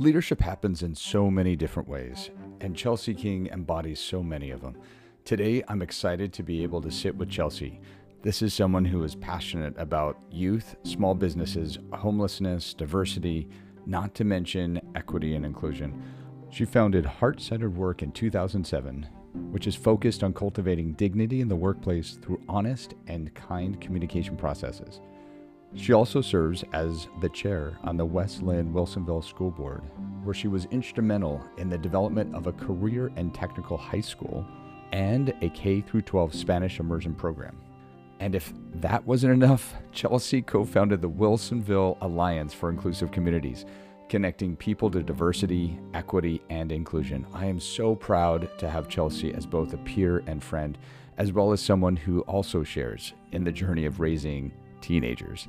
Leadership happens in so many different ways, and Chelsea King embodies so many of them. Today, I'm excited to be able to sit with Chelsea. This is someone who is passionate about youth, small businesses, homelessness, diversity, not to mention equity and inclusion. She founded Heart Centered Work in 2007, which is focused on cultivating dignity in the workplace through honest and kind communication processes. She also serves as the chair on the West Linn Wilsonville School Board, where she was instrumental in the development of a career and technical high school and a K 12 Spanish immersion program. And if that wasn't enough, Chelsea co founded the Wilsonville Alliance for Inclusive Communities, connecting people to diversity, equity, and inclusion. I am so proud to have Chelsea as both a peer and friend, as well as someone who also shares in the journey of raising teenagers.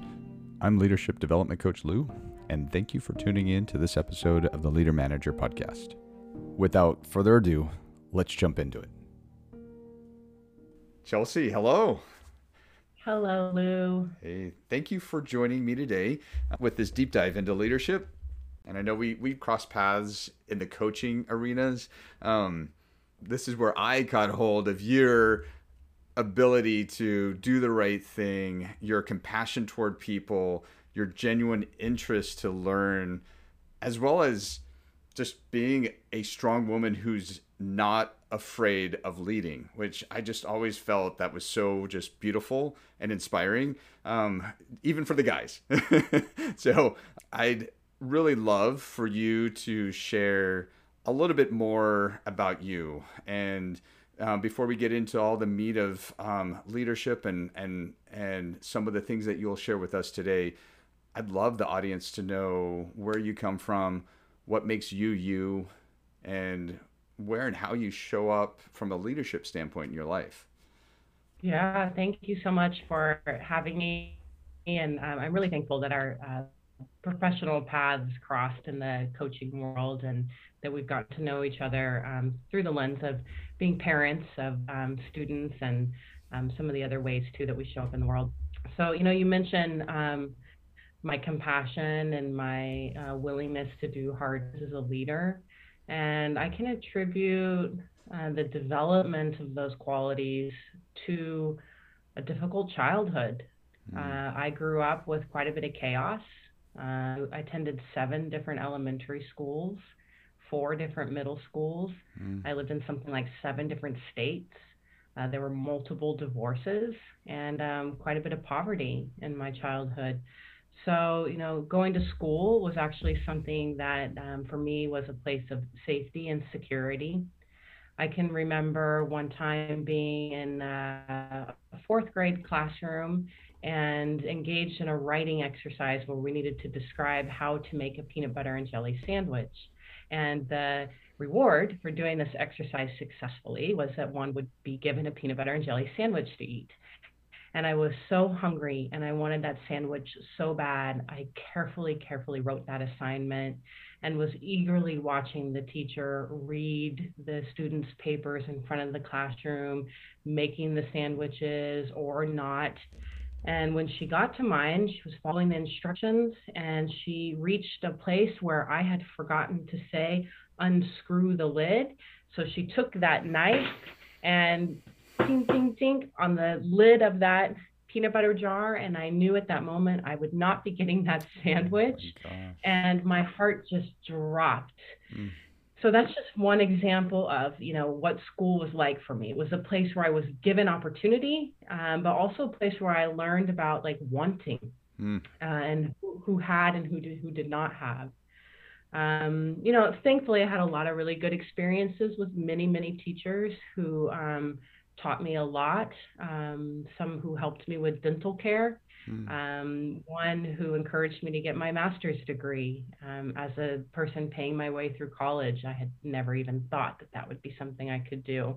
I'm Leadership Development Coach Lou, and thank you for tuning in to this episode of the Leader Manager Podcast. Without further ado, let's jump into it. Chelsea, hello. Hello, Lou. Hey, thank you for joining me today with this deep dive into leadership. And I know we we cross paths in the coaching arenas. Um, this is where I caught hold of your ability to do the right thing, your compassion toward people, your genuine interest to learn, as well as just being a strong woman who's not afraid of leading, which I just always felt that was so just beautiful and inspiring, um, even for the guys. so I'd really love for you to share a little bit more about you and uh, before we get into all the meat of um, leadership and and and some of the things that you'll share with us today, I'd love the audience to know where you come from, what makes you you, and where and how you show up from a leadership standpoint in your life. Yeah, thank you so much for having me, and um, I'm really thankful that our uh, professional paths crossed in the coaching world and that we've got to know each other um, through the lens of being parents of um, students and um, some of the other ways too that we show up in the world. So, you know, you mentioned um, my compassion and my uh, willingness to do hard as a leader. And I can attribute uh, the development of those qualities to a difficult childhood. Mm. Uh, I grew up with quite a bit of chaos. Uh, I attended seven different elementary schools four different middle schools. Mm. I lived in something like seven different states. Uh, there were multiple divorces and um, quite a bit of poverty in my childhood. So, you know, going to school was actually something that um, for me was a place of safety and security. I can remember one time being in a fourth grade classroom and engaged in a writing exercise where we needed to describe how to make a peanut butter and jelly sandwich. And the reward for doing this exercise successfully was that one would be given a peanut butter and jelly sandwich to eat. And I was so hungry and I wanted that sandwich so bad. I carefully, carefully wrote that assignment and was eagerly watching the teacher read the students' papers in front of the classroom, making the sandwiches or not. And when she got to mine, she was following the instructions and she reached a place where I had forgotten to say, unscrew the lid. So she took that knife and ding, ding, ding on the lid of that peanut butter jar. And I knew at that moment I would not be getting that sandwich. Oh and my heart just dropped. Mm so that's just one example of you know what school was like for me it was a place where i was given opportunity um, but also a place where i learned about like wanting mm. uh, and who, who, had and who did who did not have um, you know thankfully i had a lot of really good experiences with many many teachers who um, taught me a lot um, some who helped me with dental care Mm. Um, one who encouraged me to get my master's degree. Um, as a person paying my way through college, I had never even thought that that would be something I could do.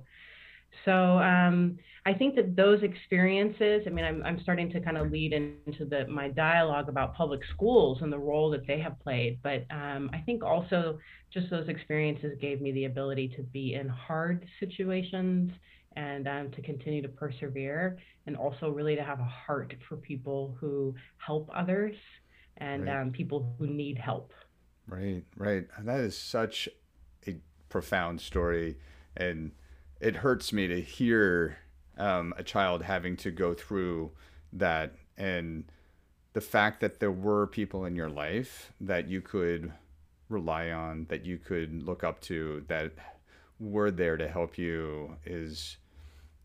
So um, I think that those experiences, I mean, I'm, I'm starting to kind of lead into the, my dialogue about public schools and the role that they have played. But um, I think also just those experiences gave me the ability to be in hard situations and um, to continue to persevere and also really to have a heart for people who help others and right. um, people who need help. Right, right. And that is such a profound story. And it hurts me to hear um, a child having to go through that. And the fact that there were people in your life that you could rely on, that you could look up to, that were there to help you is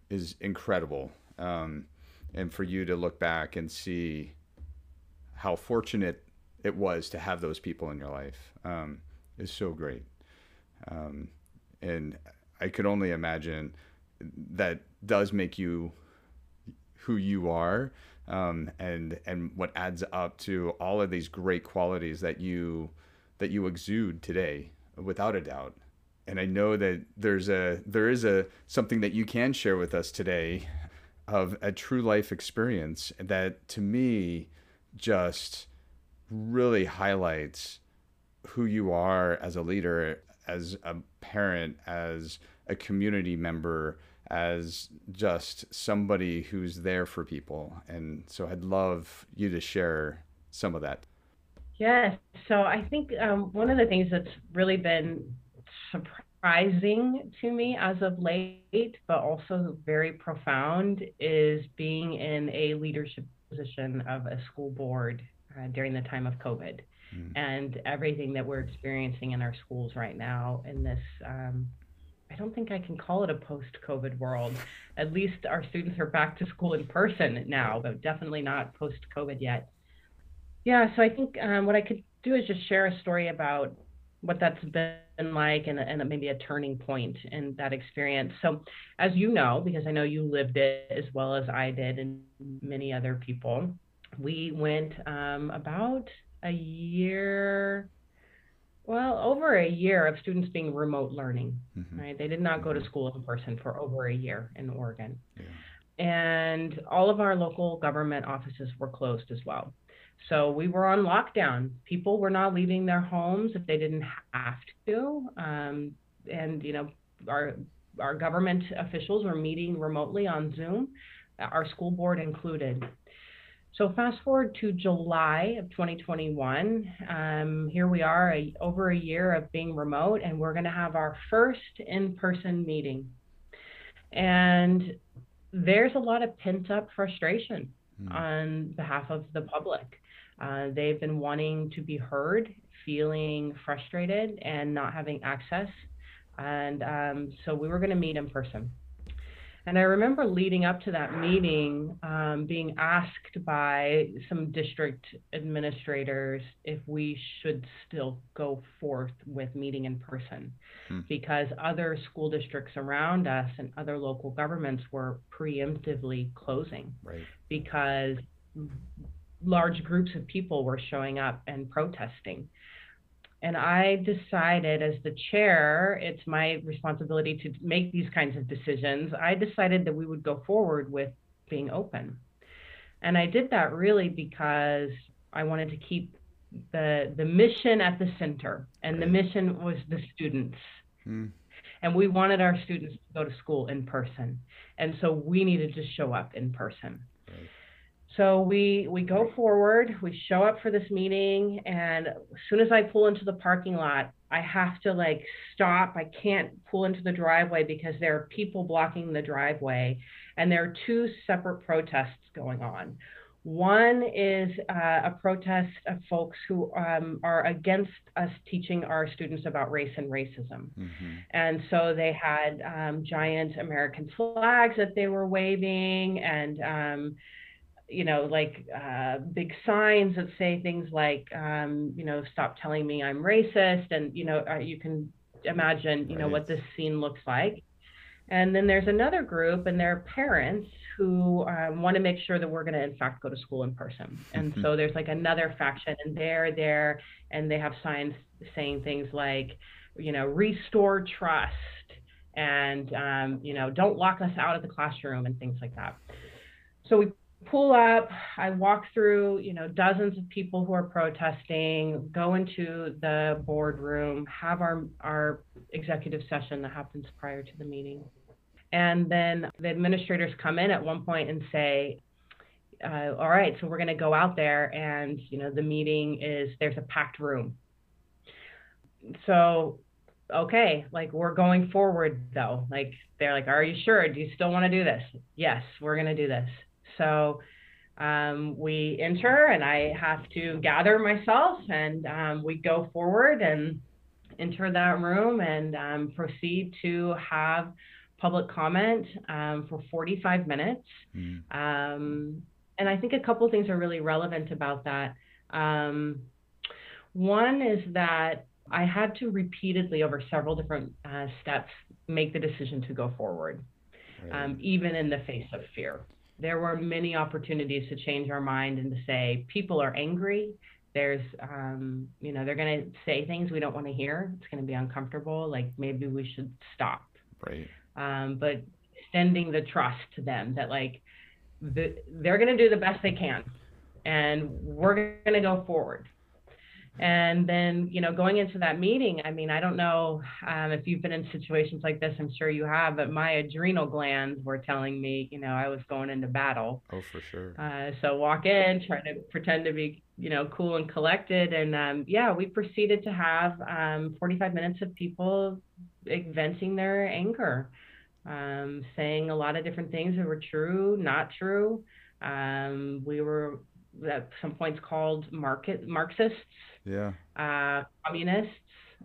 is incredible. Um, and for you to look back and see how fortunate it was to have those people in your life um, is so great. Um, and I could only imagine that does make you who you are um, and and what adds up to all of these great qualities that you that you exude today without a doubt and I know that there's a there is a something that you can share with us today of a true life experience that to me just really highlights who you are as a leader, as a parent, as a community member, as just somebody who's there for people. And so I'd love you to share some of that. Yes. So I think um, one of the things that's really been surprising to me as of late, but also very profound, is being in a leadership position of a school board uh, during the time of COVID mm. and everything that we're experiencing in our schools right now in this. Um, I don't think I can call it a post COVID world. At least our students are back to school in person now, but definitely not post COVID yet. Yeah, so I think um, what I could do is just share a story about what that's been like and, and maybe a turning point in that experience. So, as you know, because I know you lived it as well as I did and many other people, we went um, about a year, well, over a year of students being remote learning, mm-hmm. right? They did not go to mm-hmm. school in person for over a year in Oregon. Yeah. And all of our local government offices were closed as well. So we were on lockdown. People were not leaving their homes if they didn't have to. Um, and, you know, our, our government officials were meeting remotely on Zoom, our school board included. So fast forward to July of 2021. Um, here we are, a, over a year of being remote, and we're going to have our first in-person meeting. And there's a lot of pent-up frustration mm. on behalf of the public. Uh, they've been wanting to be heard, feeling frustrated, and not having access. And um, so we were going to meet in person. And I remember leading up to that meeting um, being asked by some district administrators if we should still go forth with meeting in person hmm. because other school districts around us and other local governments were preemptively closing right. because large groups of people were showing up and protesting. And I decided, as the chair, it's my responsibility to make these kinds of decisions. I decided that we would go forward with being open. And I did that really because I wanted to keep the the mission at the center, and the mission was the students. Hmm. And we wanted our students to go to school in person, and so we needed to show up in person. So we we go forward, we show up for this meeting, and as soon as I pull into the parking lot, I have to like stop. I can't pull into the driveway because there are people blocking the driveway, and there are two separate protests going on. One is uh, a protest of folks who um, are against us teaching our students about race and racism. Mm-hmm. And so they had um, giant American flags that they were waving and um, you know, like uh, big signs that say things like, um, you know, stop telling me I'm racist, and you know, uh, you can imagine, you right. know, what this scene looks like. And then there's another group, and their parents who um, want to make sure that we're going to, in fact, go to school in person. And mm-hmm. so there's like another faction, and they're there, and they have signs saying things like, you know, restore trust, and um, you know, don't lock us out of the classroom, and things like that. So we pull up i walk through you know dozens of people who are protesting go into the boardroom have our our executive session that happens prior to the meeting and then the administrators come in at one point and say uh, all right so we're going to go out there and you know the meeting is there's a packed room so okay, like we're going forward though. Like they're like, are you sure? Do you still want to do this? Yes, we're going to do this. So um, we enter and I have to gather myself and um, we go forward and enter that room and um, proceed to have public comment um, for 45 minutes. Mm. and I think a couple things are really relevant about that. Um, one is that I had to repeatedly, over several different uh, steps, make the decision to go forward, right. um, even in the face of fear. There were many opportunities to change our mind and to say, people are angry. There's, um, you know, they're going to say things we don't want to hear. It's going to be uncomfortable. Like maybe we should stop. Right. Um, but sending the trust to them that, like, the, they're going to do the best they can and we're going to go forward and then, you know, going into that meeting, I mean, I don't know um, if you've been in situations like this, I'm sure you have, but my adrenal glands were telling me, you know, I was going into battle. Oh, for sure. Uh, so walk in, try to pretend to be, you know, cool and collected. And um, yeah, we proceeded to have um, 45 minutes of people venting their anger, um, saying a lot of different things that were true, not true. Um, we were at some points called market Marxists yeah. Uh, communists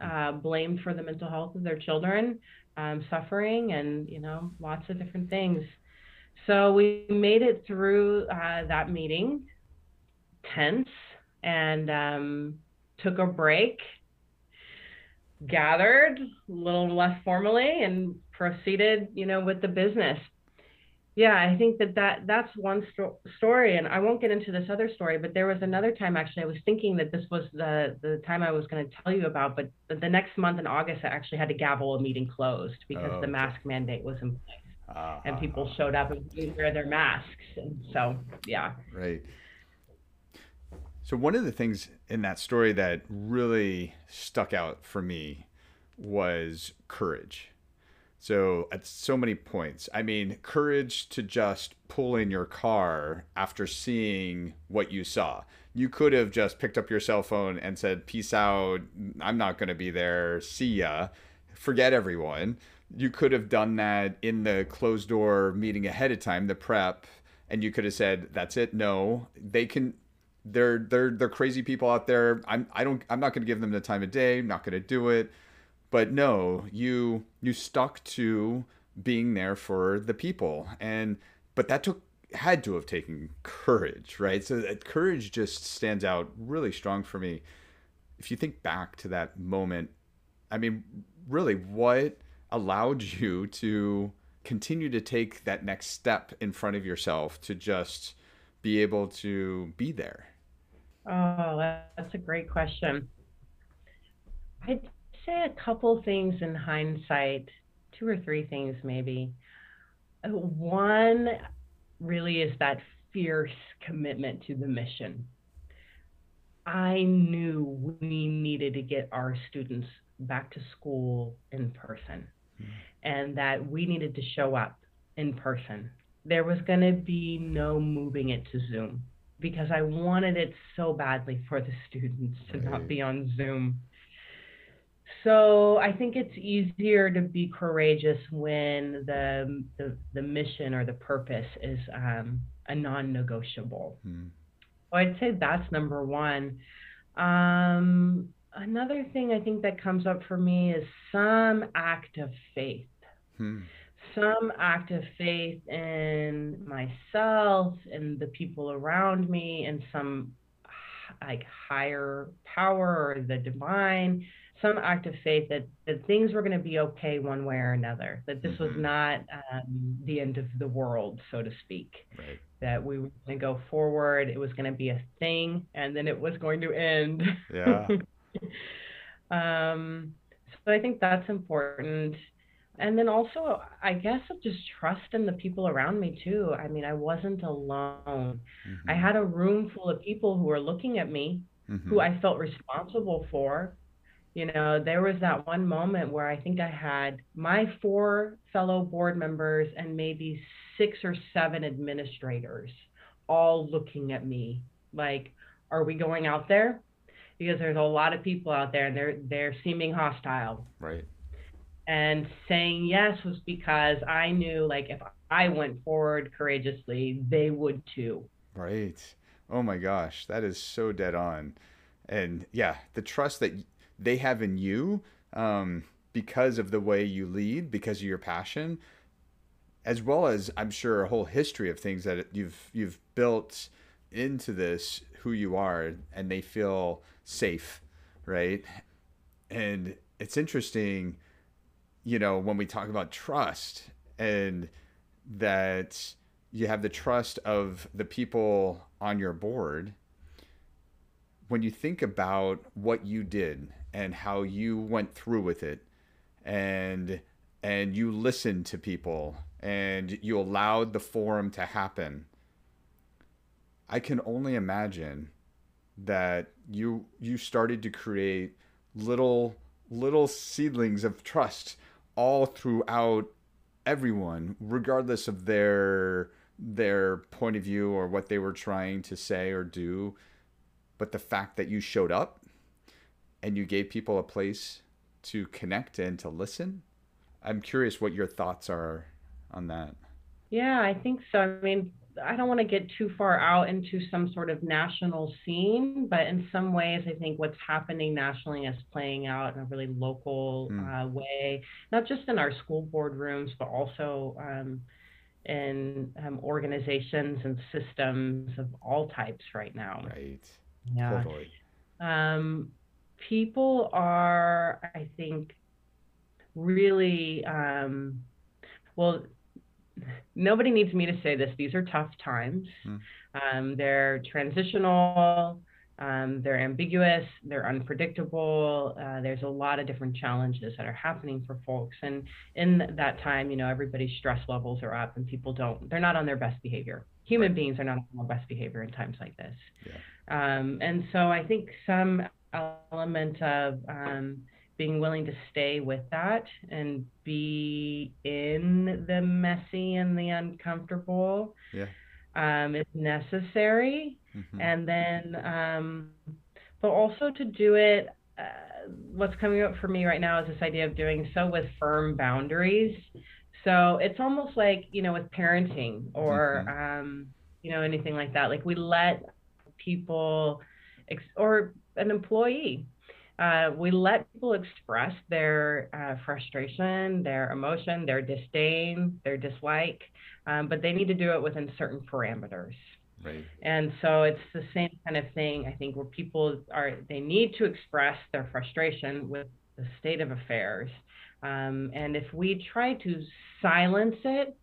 uh, blamed for the mental health of their children um, suffering and you know lots of different things. So we made it through uh, that meeting tense and um, took a break, gathered a little less formally, and proceeded you know with the business yeah i think that, that that's one sto- story and i won't get into this other story but there was another time actually i was thinking that this was the the time i was going to tell you about but the next month in august i actually had to gavel a meeting closed because oh, the mask mandate was in place. Uh, and people showed up and didn't wear their masks and so yeah. Right. So one of the things in that story that really stuck out for me was courage so at so many points, I mean, courage to just pull in your car after seeing what you saw. You could have just picked up your cell phone and said, "Peace out. I'm not going to be there. See ya." Forget everyone. You could have done that in the closed door meeting ahead of time, the prep, and you could have said, "That's it. No, they can they're they're they're crazy people out there. I'm I don't I'm not going to give them the time of day. I'm not going to do it." But no you you stuck to being there for the people. And but that took had to have taken courage right? So that courage just stands out really strong for me. If you think back to that moment i mean really what allowed you to continue to take that next step in front of yourself to just be able to be there? Oh that's a great question. I say a couple things in hindsight, two or three things maybe. One really is that fierce commitment to the mission. I knew we needed to get our students back to school in person mm-hmm. and that we needed to show up in person. There was going to be no moving it to Zoom because I wanted it so badly for the students to right. not be on Zoom. So I think it's easier to be courageous when the the, the mission or the purpose is um, a non-negotiable. Hmm. So I'd say that's number one. Um, another thing I think that comes up for me is some act of faith. Hmm. Some act of faith in myself and the people around me and some like higher power or the divine some act of faith that, that things were going to be okay one way or another, that this mm-hmm. was not um, the end of the world, so to speak. Right. That we were going to go forward, it was going to be a thing, and then it was going to end. Yeah. um, so I think that's important. And then also, I guess just trust in the people around me too. I mean, I wasn't alone. Mm-hmm. I had a room full of people who were looking at me, mm-hmm. who I felt responsible for, you know, there was that one moment where I think I had my four fellow board members and maybe six or seven administrators all looking at me like, are we going out there? because there's a lot of people out there and they're they're seeming hostile. Right. And saying yes was because I knew like if I went forward courageously, they would too. Right. Oh my gosh, that is so dead on. And yeah, the trust that they have in you um, because of the way you lead, because of your passion, as well as I'm sure a whole history of things that you've you've built into this who you are, and they feel safe, right? And it's interesting, you know, when we talk about trust and that you have the trust of the people on your board. When you think about what you did and how you went through with it and and you listened to people and you allowed the forum to happen. I can only imagine that you you started to create little little seedlings of trust all throughout everyone regardless of their their point of view or what they were trying to say or do. But the fact that you showed up and you gave people a place to connect and to listen i'm curious what your thoughts are on that yeah i think so i mean I don't want to get too far out into some sort of national scene, but in some ways, I think what's happening nationally is playing out in a really local mm. uh, way, not just in our school board rooms, but also um, in um, organizations and systems of all types right now. Right. Yeah. Totally. Um, people are, I think, really um, well nobody needs me to say this. These are tough times. Mm. Um, they're transitional. Um, they're ambiguous. They're unpredictable. Uh, there's a lot of different challenges that are happening for folks. And in that time, you know, everybody's stress levels are up, and people don't. They're not on their best behavior. Human right. beings are not on their best behavior in times like this. Yeah. Um, and so I think some element of um, being willing to stay with that and be in the messy and the uncomfortable yeah. um, is necessary. Mm-hmm. And then, um, but also to do it, uh, what's coming up for me right now is this idea of doing so with firm boundaries. So it's almost like, you know, with parenting or, mm-hmm. um, you know, anything like that. Like we let people ex- or an employee uh, we let people express their uh, frustration, their emotion, their disdain, their dislike, um, but they need to do it within certain parameters. Right. And so it's the same kind of thing, I think, where people are, they need to express their frustration with the state of affairs. Um, and if we try to silence it,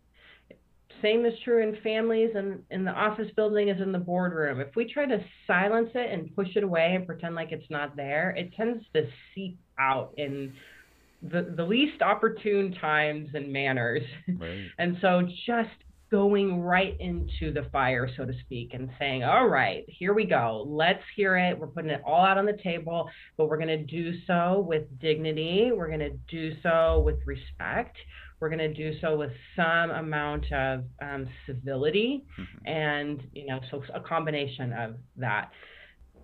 same is true in families and in the office building as in the boardroom. If we try to silence it and push it away and pretend like it's not there, it tends to seep out in the, the least opportune times and manners. Right. and so just going right into the fire, so to speak, and saying, all right, here we go. Let's hear it. We're putting it all out on the table, but we're going to do so with dignity. We're going to do so with respect. We're going to do so with some amount of um, civility, mm-hmm. and you know, so a combination of that.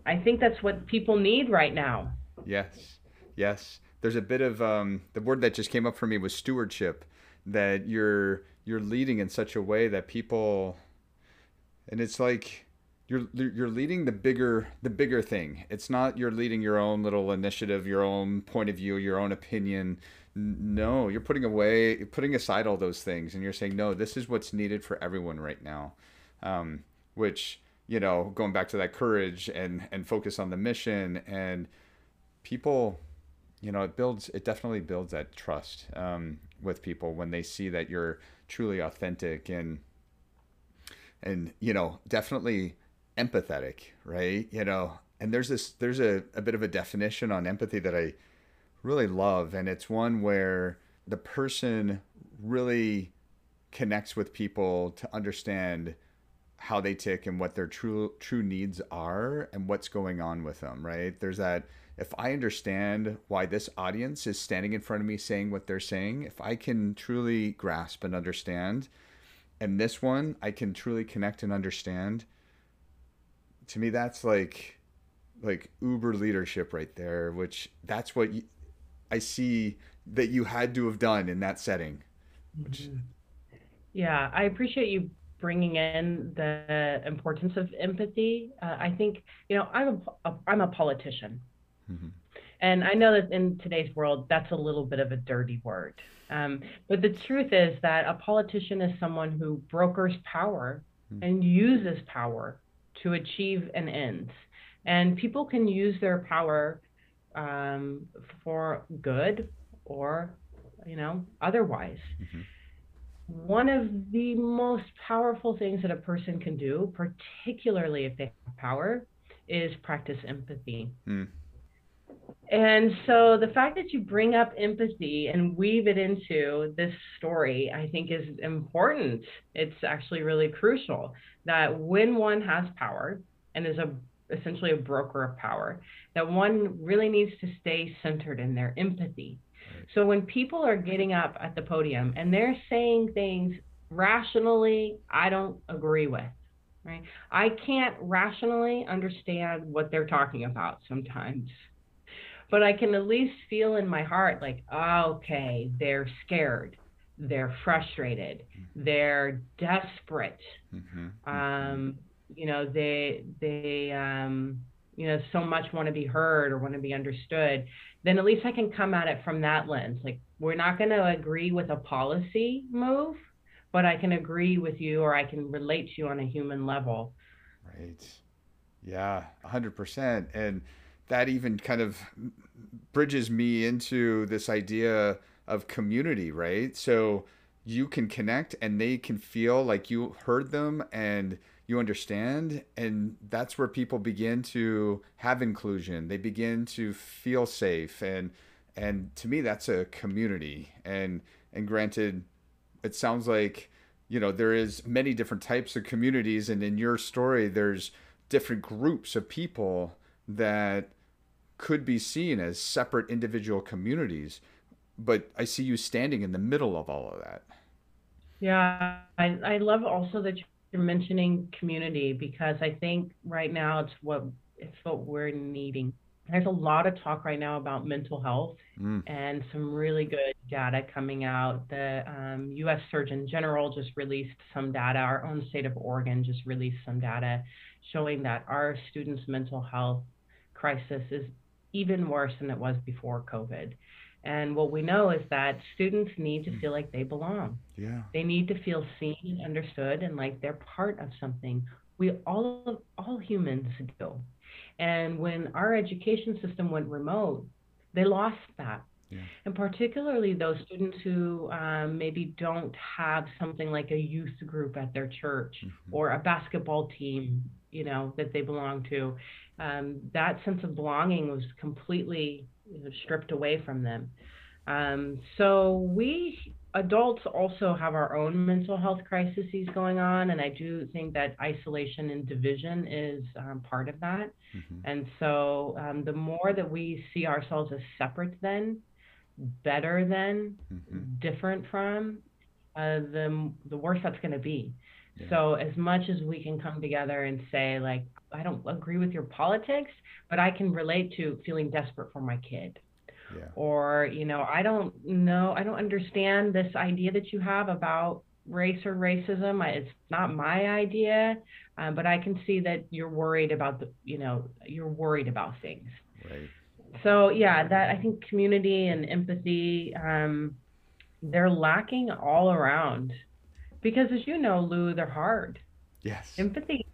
I think that's what people need right now. Yes, yes. There's a bit of um, the word that just came up for me was stewardship. That you're you're leading in such a way that people, and it's like you're you're leading the bigger the bigger thing. It's not you're leading your own little initiative, your own point of view, your own opinion no you're putting away putting aside all those things and you're saying no this is what's needed for everyone right now. Um, which you know going back to that courage and and focus on the mission and people you know it builds it definitely builds that trust um, with people when they see that you're truly authentic and and you know definitely empathetic right? You know and there's this there's a, a bit of a definition on empathy that i really love. And it's one where the person really connects with people to understand how they tick and what their true true needs are and what's going on with them right there's that if i understand why this audience is standing in front of me saying what they're saying if i can truly grasp and understand and this one i can truly connect and understand to me that's like like uber leadership right there, which that's what I see that you had to have done in that setting. Which... Mm-hmm. Yeah, I appreciate you bringing in the importance of empathy. Uh, I think you know I'm a, a I'm a politician, mm-hmm. and I know that in today's world that's a little bit of a dirty word. Um, but the truth is that a politician is someone who brokers power mm-hmm. and uses power to achieve an end, and people can use their power um, for good or you know otherwise. Mm-hmm one of the most powerful things that a person can do, particularly if they have power, is practice empathy. Mm. And so the fact that you bring up empathy and weave it into this story, I think is important. It's actually really crucial that when one has power and is a essentially a broker of power, that one really needs to stay centered in their empathy so when people are getting up at the podium and they're saying things rationally, I don't agree with, right? I can't rationally understand what they're talking about sometimes. But I can at least feel in my heart like, oh, okay, they're scared, they're frustrated, mm-hmm. they're desperate. Mm-hmm. Um, you know, they they um, you know so much want to be heard or want to be understood then at least i can come at it from that lens. Like we're not going to agree with a policy move but i can agree with you or i can relate to you on a human level. Right. Yeah 100% and that even kind of bridges me into this idea of community right? So you can connect and they can feel like you heard them and you understand and that's where people begin to have inclusion. They begin to feel safe and and to me that's a community. And and granted it sounds like you know there is many different types of communities and in your story there's different groups of people that could be seen as separate individual communities but i see you standing in the middle of all of that. Yeah i, I love also that you're mentioning community because I think right now it's what it's what we're needing. There's a lot of talk right now about mental health mm. and some really good data coming out. The um, U.S. Surgeon General just released some data. Our own state of Oregon just released some data showing that our students' mental health crisis is even worse than it was before COVID. And what we know is that students need to hmm. feel like they belong. Yeah. They need to feel seen and understood and like they're part of something. We all all humans do. And when our education system went remote, they lost that. Yeah. And particularly those students who um, maybe don't have something like a youth group at their church mm-hmm. or a basketball team, you know, that they belong to. Um, that sense of belonging was completely stripped away from them. Um, so we adults also have our own mental health crises going on, and I do think that isolation and division is um, part of that. Mm-hmm. And so um, the more that we see ourselves as separate than, better than, mm-hmm. different from, uh, the the worse that's going to be. Yeah. So as much as we can come together and say like I don't agree with your politics, but I can relate to feeling desperate for my kid. Yeah. or you know i don't know i don't understand this idea that you have about race or racism. It's not my idea um, but i can see that you're worried about the you know you're worried about things. Right. So yeah that i think community and empathy um, they're lacking all around because as you know lou they're hard. Yes. Empathy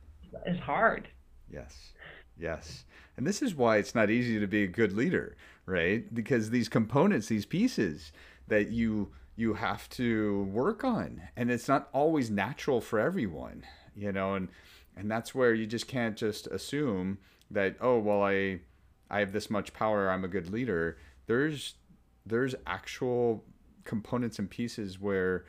is hard. Yes. Yes. And this is why it's not easy to be a good leader right? Because these components, these pieces that you you have to work on, and it's not always natural for everyone, you know, and and that's where you just can't just assume that oh well I I have this much power, I'm a good leader. There's there's actual components and pieces where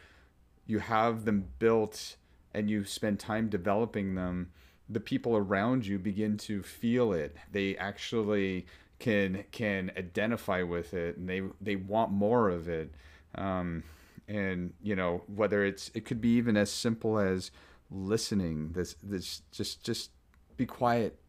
you have them built and you spend time developing them the people around you begin to feel it. They actually can can identify with it and they they want more of it. Um, and you know whether it's it could be even as simple as listening this this just just be quiet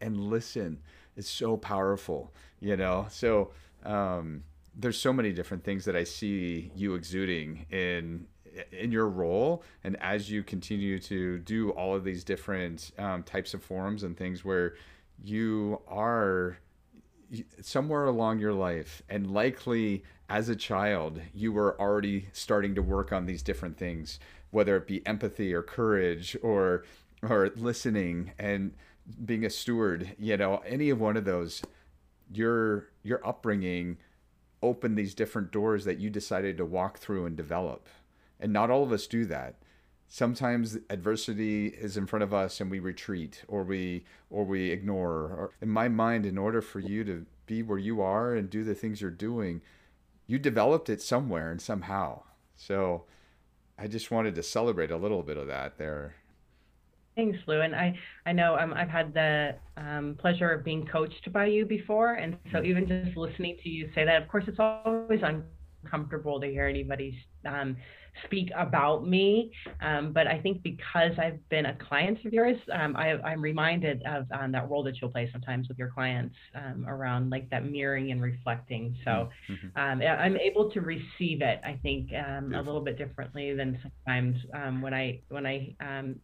and listen. It's so powerful, you know? So, um, there's so many different things that I see you exuding in in your role and as you continue to do all of these different um, types of forums and things where you are somewhere along your life and likely as a child you were already starting to work on these different things whether it be empathy or courage or or listening and being a steward you know any of one of those your your upbringing opened these different doors that you decided to walk through and develop and not all of us do that. Sometimes adversity is in front of us and we retreat or we or we ignore. Or in my mind in order for you to be where you are and do the things you're doing you developed it somewhere and somehow. So i just wanted to celebrate a little bit of that there. Thanks, Lou. And I, I know um, I've had the um, pleasure of being coached by you before. And so even just listening to you say that, of course, it's always uncomfortable to hear anybody's um, speak about me. Um, but I think because I've been a client of yours, um, I, am reminded of um, that role that you'll play sometimes with your clients um, around like that mirroring and reflecting. So mm-hmm. um, I'm able to receive it, I think, um, a little bit differently than sometimes when I when I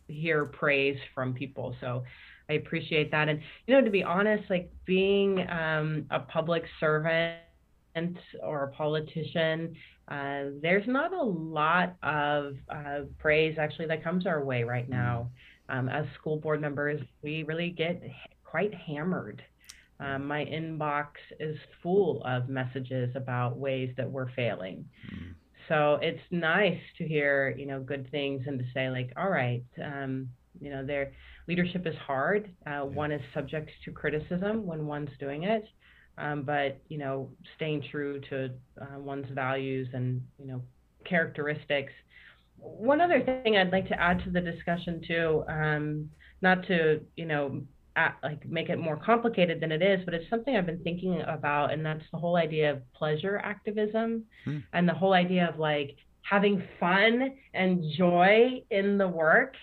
hear praise from people. So I appreciate that. And you know, to be honest, like being a public servant or a politician uh, there's not a lot of uh, praise actually that comes our way right now. Um, as school board members, we really get quite hammered. Um, my inbox is full of messages about ways that we're failing. Mm. So it's nice to hear, you know, good things and to say like, all right, um, you know, their leadership is hard. Uh, yeah. One is subject to criticism when one's doing it um, but you know, staying true to uh, one's values and you know characteristics. One other thing I'd like to add to the discussion too, um, not to you know at, like make it more complicated than it is, but it's something I've been thinking about, and that's the whole idea of pleasure activism, hmm. and the whole idea of like having fun and joy in the work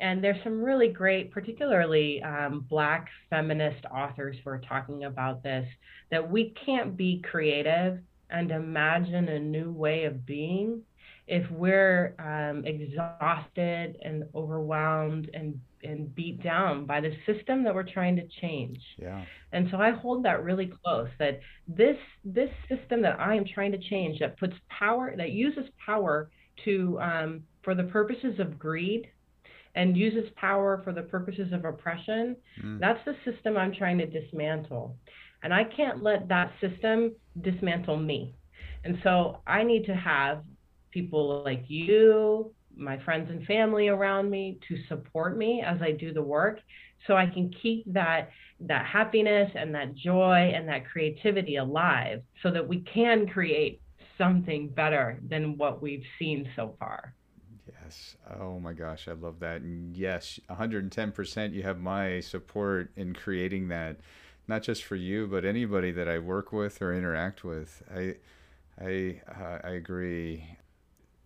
and there's some really great, particularly um, Black feminist authors who are talking about this that we can't be creative and imagine a new way of being if we're um, exhausted and overwhelmed and and beat down by the system that we're trying to change. Yeah. And so I hold that really close that this this system that I am trying to change that puts power that uses power to um, for the purposes of greed and uses power for the purposes of oppression, mm. that's the system I'm trying to dismantle. And I can't let that system dismantle me. And so I need to have people like you, my friends and family around me to support me as I do the work so I can keep that that happiness and that joy and that creativity alive so that we can create something better than what we've seen so far. Yes. Oh my gosh, I love that. And yes, 110% you have my support in creating that not just for you but anybody that I work with or interact with. I I uh, I agree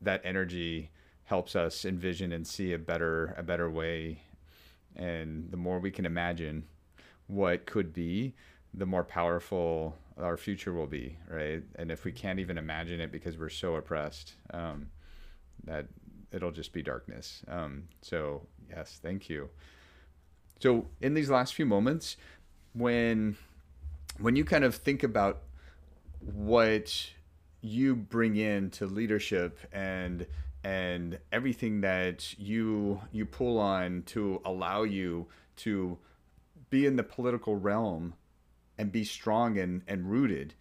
that energy helps us envision and see a better a better way and the more we can imagine what could be, the more powerful our future will be, right? And if we can't even imagine it because we're so oppressed, um, that it'll just be darkness. Um, so yes, thank you. So in these last few moments, when when you kind of think about what you bring in to leadership and and everything that you you pull on to allow you to be in the political realm and be strong and, and rooted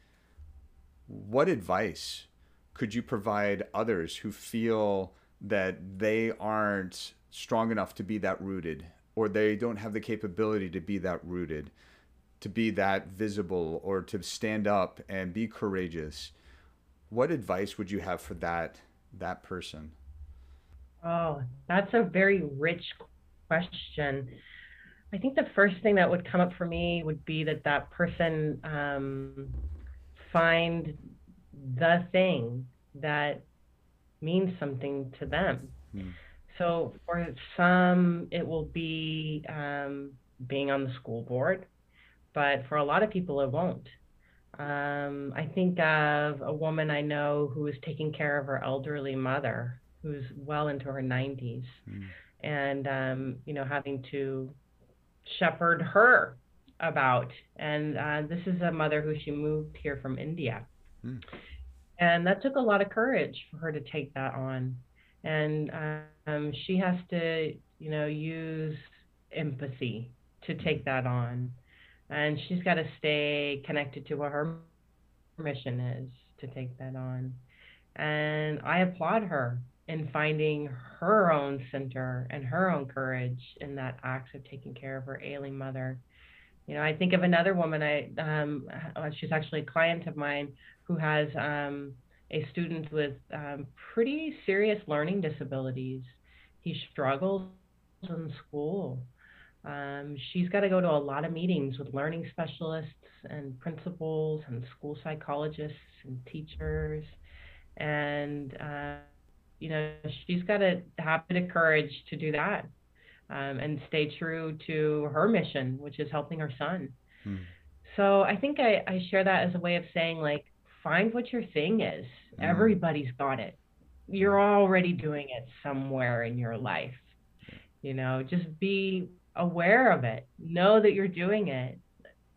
what advice could you provide others who feel that they aren't strong enough to be that rooted or they don't have the capability to be that rooted to be that visible or to stand up and be courageous what advice would you have for that that person? Oh that's a very rich question. I think the first thing that would come up for me would be that that person um, find the thing that means something to them. Mm. So for some, it will be um, being on the school board. but for a lot of people, it won't. Um, I think of a woman I know who is taking care of her elderly mother, who's well into her 90s, mm. and um, you know having to shepherd her about. And uh, this is a mother who she moved here from India, mm. And that took a lot of courage for her to take that on. And um, she has to, you know, use empathy to take that on and she's got to stay connected to what her mission is to take that on. And I applaud her in finding her own center and her own courage in that act of taking care of her ailing mother. You know, I think of another woman. I um, uh, she's actually a client of mine who has um, a student with um, pretty serious learning disabilities. He struggles in school um, she's got to go to a lot of meetings with learning specialists and principals and school psychologists and teachers. And, uh, you know, she's got to have the courage to do that um, and stay true to her mission, which is helping her son. Hmm. So I think I, I share that as a way of saying, like, find what your thing is. Hmm. Everybody's got it. You're already doing it somewhere in your life. You know, just be aware of it. Know that you're doing it.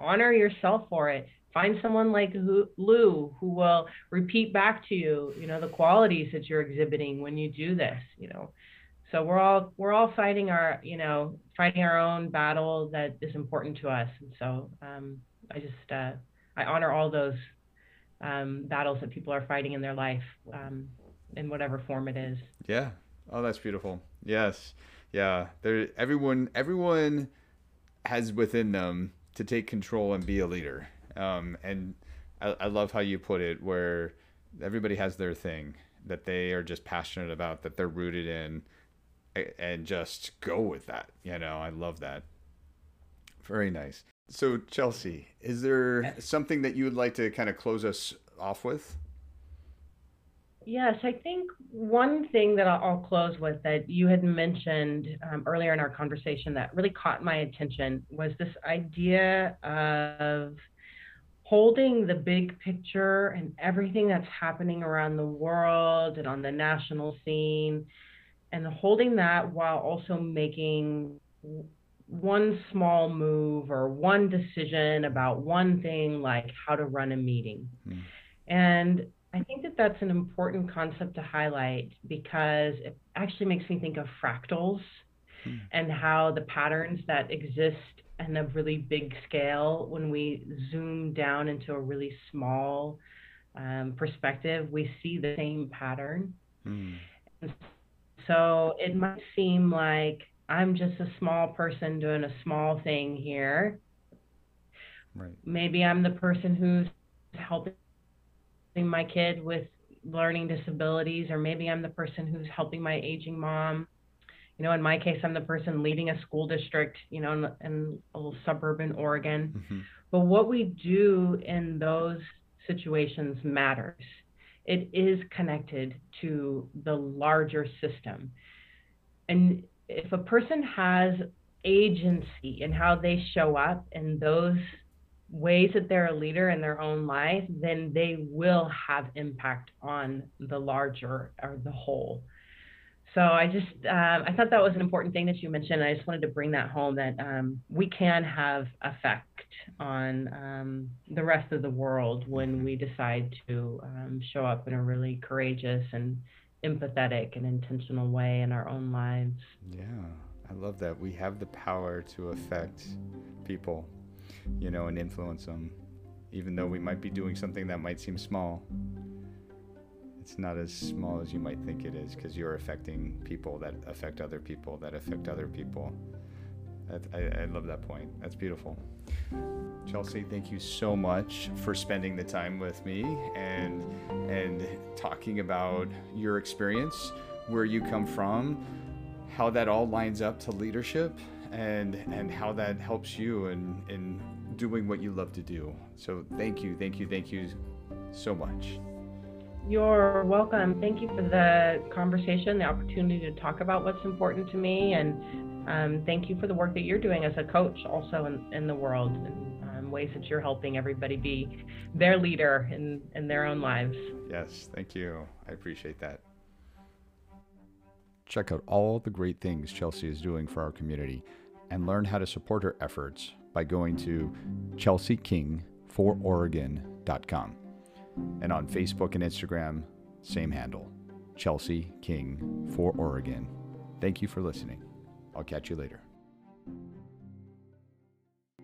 Honor yourself for it. Find someone like Lou who will repeat back to you, you know, the qualities that you're exhibiting when you do this, you know. So we're all we're all fighting our, you know, fighting our own battle that is important to us. And so um, I just uh, I honor all those um, battles that people are fighting in their life, um, in whatever form it is. Yeah. Oh, that's beautiful. Yes yeah there everyone everyone has within them to take control and be a leader um, and I, I love how you put it where everybody has their thing that they are just passionate about that they're rooted in and just go with that you know? I love that. Very nice. So chelsea is there something that you would like to kind of close us off with? Yes, I think one thing that I'll, I'll close with that you had mentioned um, earlier in our conversation that really caught my attention was this idea of holding the big picture and everything that's happening around the world and on the national scene, and holding that while also making one small move or one decision about one thing, like how to run a meeting. Mm. And I think that that's an important concept to highlight because it actually makes me think of fractals hmm. and how the patterns that exist in a really big scale, when we zoom down into a really small um, perspective, we see the same pattern. Hmm. So it might seem like I'm just a small person doing a small thing here. Right. Maybe I'm the person who's helping my kid with learning disabilities, or maybe I'm the person who's helping my aging mom. You know, in my case, I'm the person leading a school district, you know, in, in a little suburban Oregon. Mm-hmm. But what we do in those situations matters. It is connected to the larger system. And if a person has agency in how they show up in those ways that they're a leader in their own life, then they will have impact on the larger or the whole. So I just um, I thought that was an important thing that you mentioned. I just wanted to bring that home that um, we can have effect on um, the rest of the world when we decide to um, show up in a really courageous and empathetic and intentional way in our own lives. Yeah, I love that. We have the power to affect people you know, and influence them. Even though we might be doing something that might seem small, it's not as small as you might think it is because you're affecting people that affect other people that affect other people. I, I love that point. That's beautiful. Chelsea, thank you so much for spending the time with me and and talking about your experience, where you come from, how that all lines up to leadership, and and how that helps you in in doing what you love to do. So thank you, thank you, thank you so much. You're welcome. Thank you for the conversation, the opportunity to talk about what's important to me. And um, thank you for the work that you're doing as a coach also in, in the world and um, ways that you're helping everybody be their leader in, in their own lives. Yes, thank you. I appreciate that. Check out all the great things Chelsea is doing for our community and learn how to support her efforts by going to chelseakingfororegon.com. And on Facebook and Instagram, same handle, Chelsea King for Oregon. Thank you for listening. I'll catch you later.